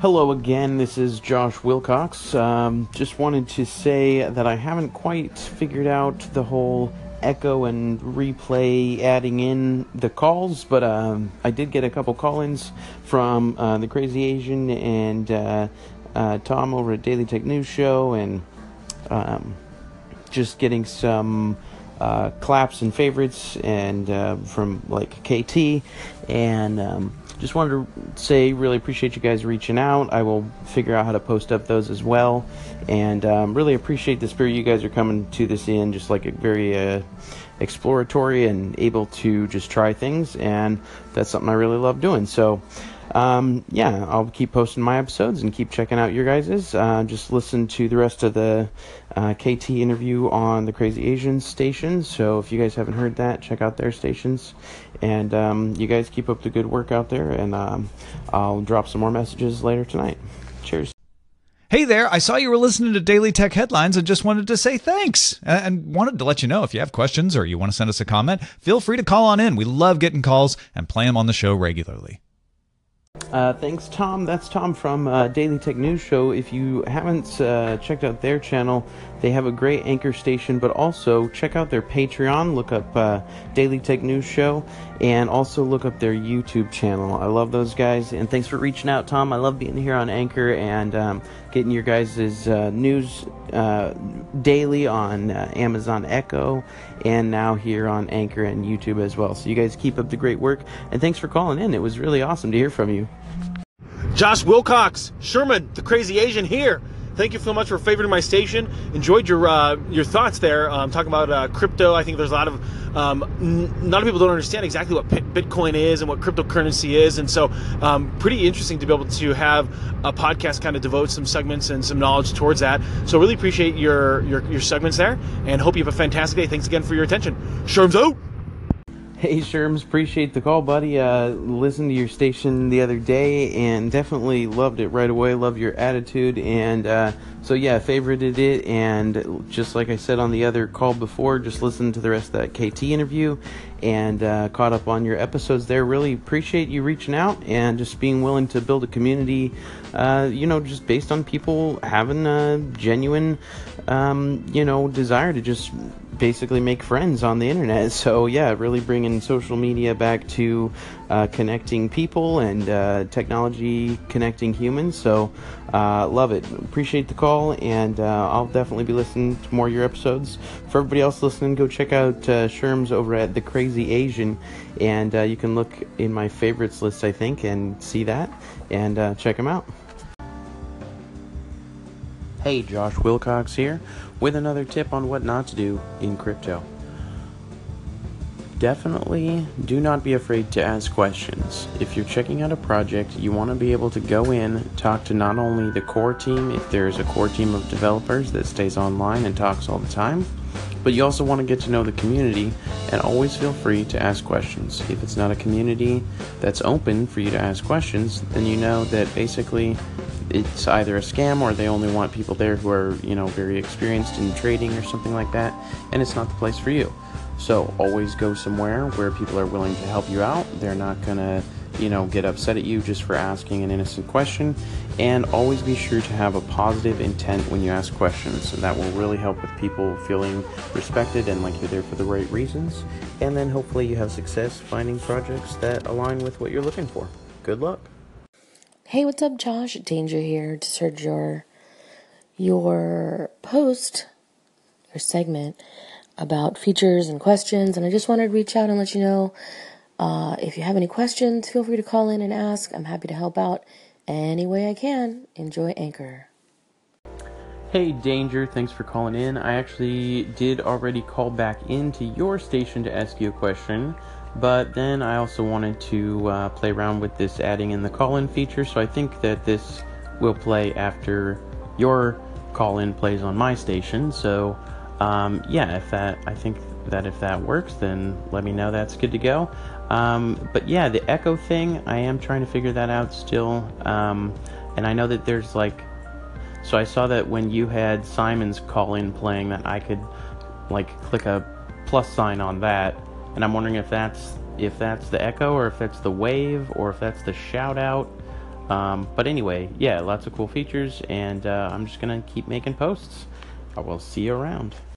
Hello again, this is Josh Wilcox. Um, just wanted to say that I haven't quite figured out the whole echo and replay adding in the calls, but um, I did get a couple call ins from uh, the Crazy Asian and uh, uh, Tom over at Daily Tech News Show, and um, just getting some uh, claps and favorites and uh, from like KT and um, just wanted to say really appreciate you guys reaching out. I will figure out how to post up those as well, and um, really appreciate the spirit you guys are coming to this in, just like a very uh, exploratory and able to just try things, and that's something I really love doing. So. Um, yeah, I'll keep posting my episodes and keep checking out your guys's. Uh, just listen to the rest of the uh, KT interview on the Crazy Asians station. So if you guys haven't heard that, check out their stations. And um, you guys keep up the good work out there, and um, I'll drop some more messages later tonight. Cheers. Hey there, I saw you were listening to Daily Tech Headlines and just wanted to say thanks. And wanted to let you know if you have questions or you want to send us a comment, feel free to call on in. We love getting calls and play them on the show regularly. Uh, thanks, Tom. That's Tom from uh, Daily Tech News Show. If you haven't uh, checked out their channel, they have a great anchor station, but also check out their Patreon. Look up uh, Daily Tech News Show, and also look up their YouTube channel. I love those guys, and thanks for reaching out, Tom. I love being here on Anchor and um, getting your guys' uh, news uh, daily on uh, Amazon Echo, and now here on Anchor and YouTube as well. So you guys keep up the great work, and thanks for calling in. It was really awesome to hear from you. Josh Wilcox, Sherman, the crazy Asian here. Thank you so much for favoring my station. Enjoyed your uh, your thoughts there. Um, talking about uh, crypto, I think there's a lot of um, n- a lot of people don't understand exactly what P- Bitcoin is and what cryptocurrency is, and so um, pretty interesting to be able to have a podcast kind of devote some segments and some knowledge towards that. So really appreciate your your, your segments there, and hope you have a fantastic day. Thanks again for your attention. Sherms out. Hey Sherms, appreciate the call, buddy. Uh, listened to your station the other day and definitely loved it right away. Love your attitude, and uh, so yeah, favorited it. And just like I said on the other call before, just listened to the rest of that KT interview and uh, caught up on your episodes there. Really appreciate you reaching out and just being willing to build a community. Uh, you know, just based on people having a genuine, um, you know, desire to just basically make friends on the internet. So yeah, really bringing social media back to uh, connecting people and uh, technology connecting humans. So uh, love it. Appreciate the call, and uh, I'll definitely be listening to more of your episodes. For everybody else listening, go check out uh, Sherms over at the Crazy Asian, and uh, you can look in my favorites list, I think, and see that and check him out. Hey, Josh Wilcox here with another tip on what not to do in crypto. Definitely do not be afraid to ask questions. If you're checking out a project, you want to be able to go in, talk to not only the core team, if there's a core team of developers that stays online and talks all the time, but you also want to get to know the community and always feel free to ask questions. If it's not a community that's open for you to ask questions, then you know that basically it's either a scam or they only want people there who are, you know, very experienced in trading or something like that, and it's not the place for you. So always go somewhere where people are willing to help you out. They're not gonna, you know, get upset at you just for asking an innocent question. And always be sure to have a positive intent when you ask questions. That will really help with people feeling respected and like you're there for the right reasons. And then hopefully you have success finding projects that align with what you're looking for. Good luck. Hey, what's up, Josh? Danger here. Just heard your your post your segment about features and questions, and I just wanted to reach out and let you know uh, if you have any questions, feel free to call in and ask. I'm happy to help out any way I can. Enjoy Anchor. Hey, Danger, thanks for calling in. I actually did already call back into your station to ask you a question. But then I also wanted to uh, play around with this adding in the call in feature, so I think that this will play after your call in plays on my station. So, um, yeah, if that, I think that if that works, then let me know that's good to go. Um, but yeah, the echo thing, I am trying to figure that out still. Um, and I know that there's like, so I saw that when you had Simon's call in playing, that I could like click a plus sign on that and I'm wondering if that's if that's the echo or if that's the wave or if that's the shout out. Um, but anyway, yeah, lots of cool features, and uh, I'm just gonna keep making posts. I will see you around.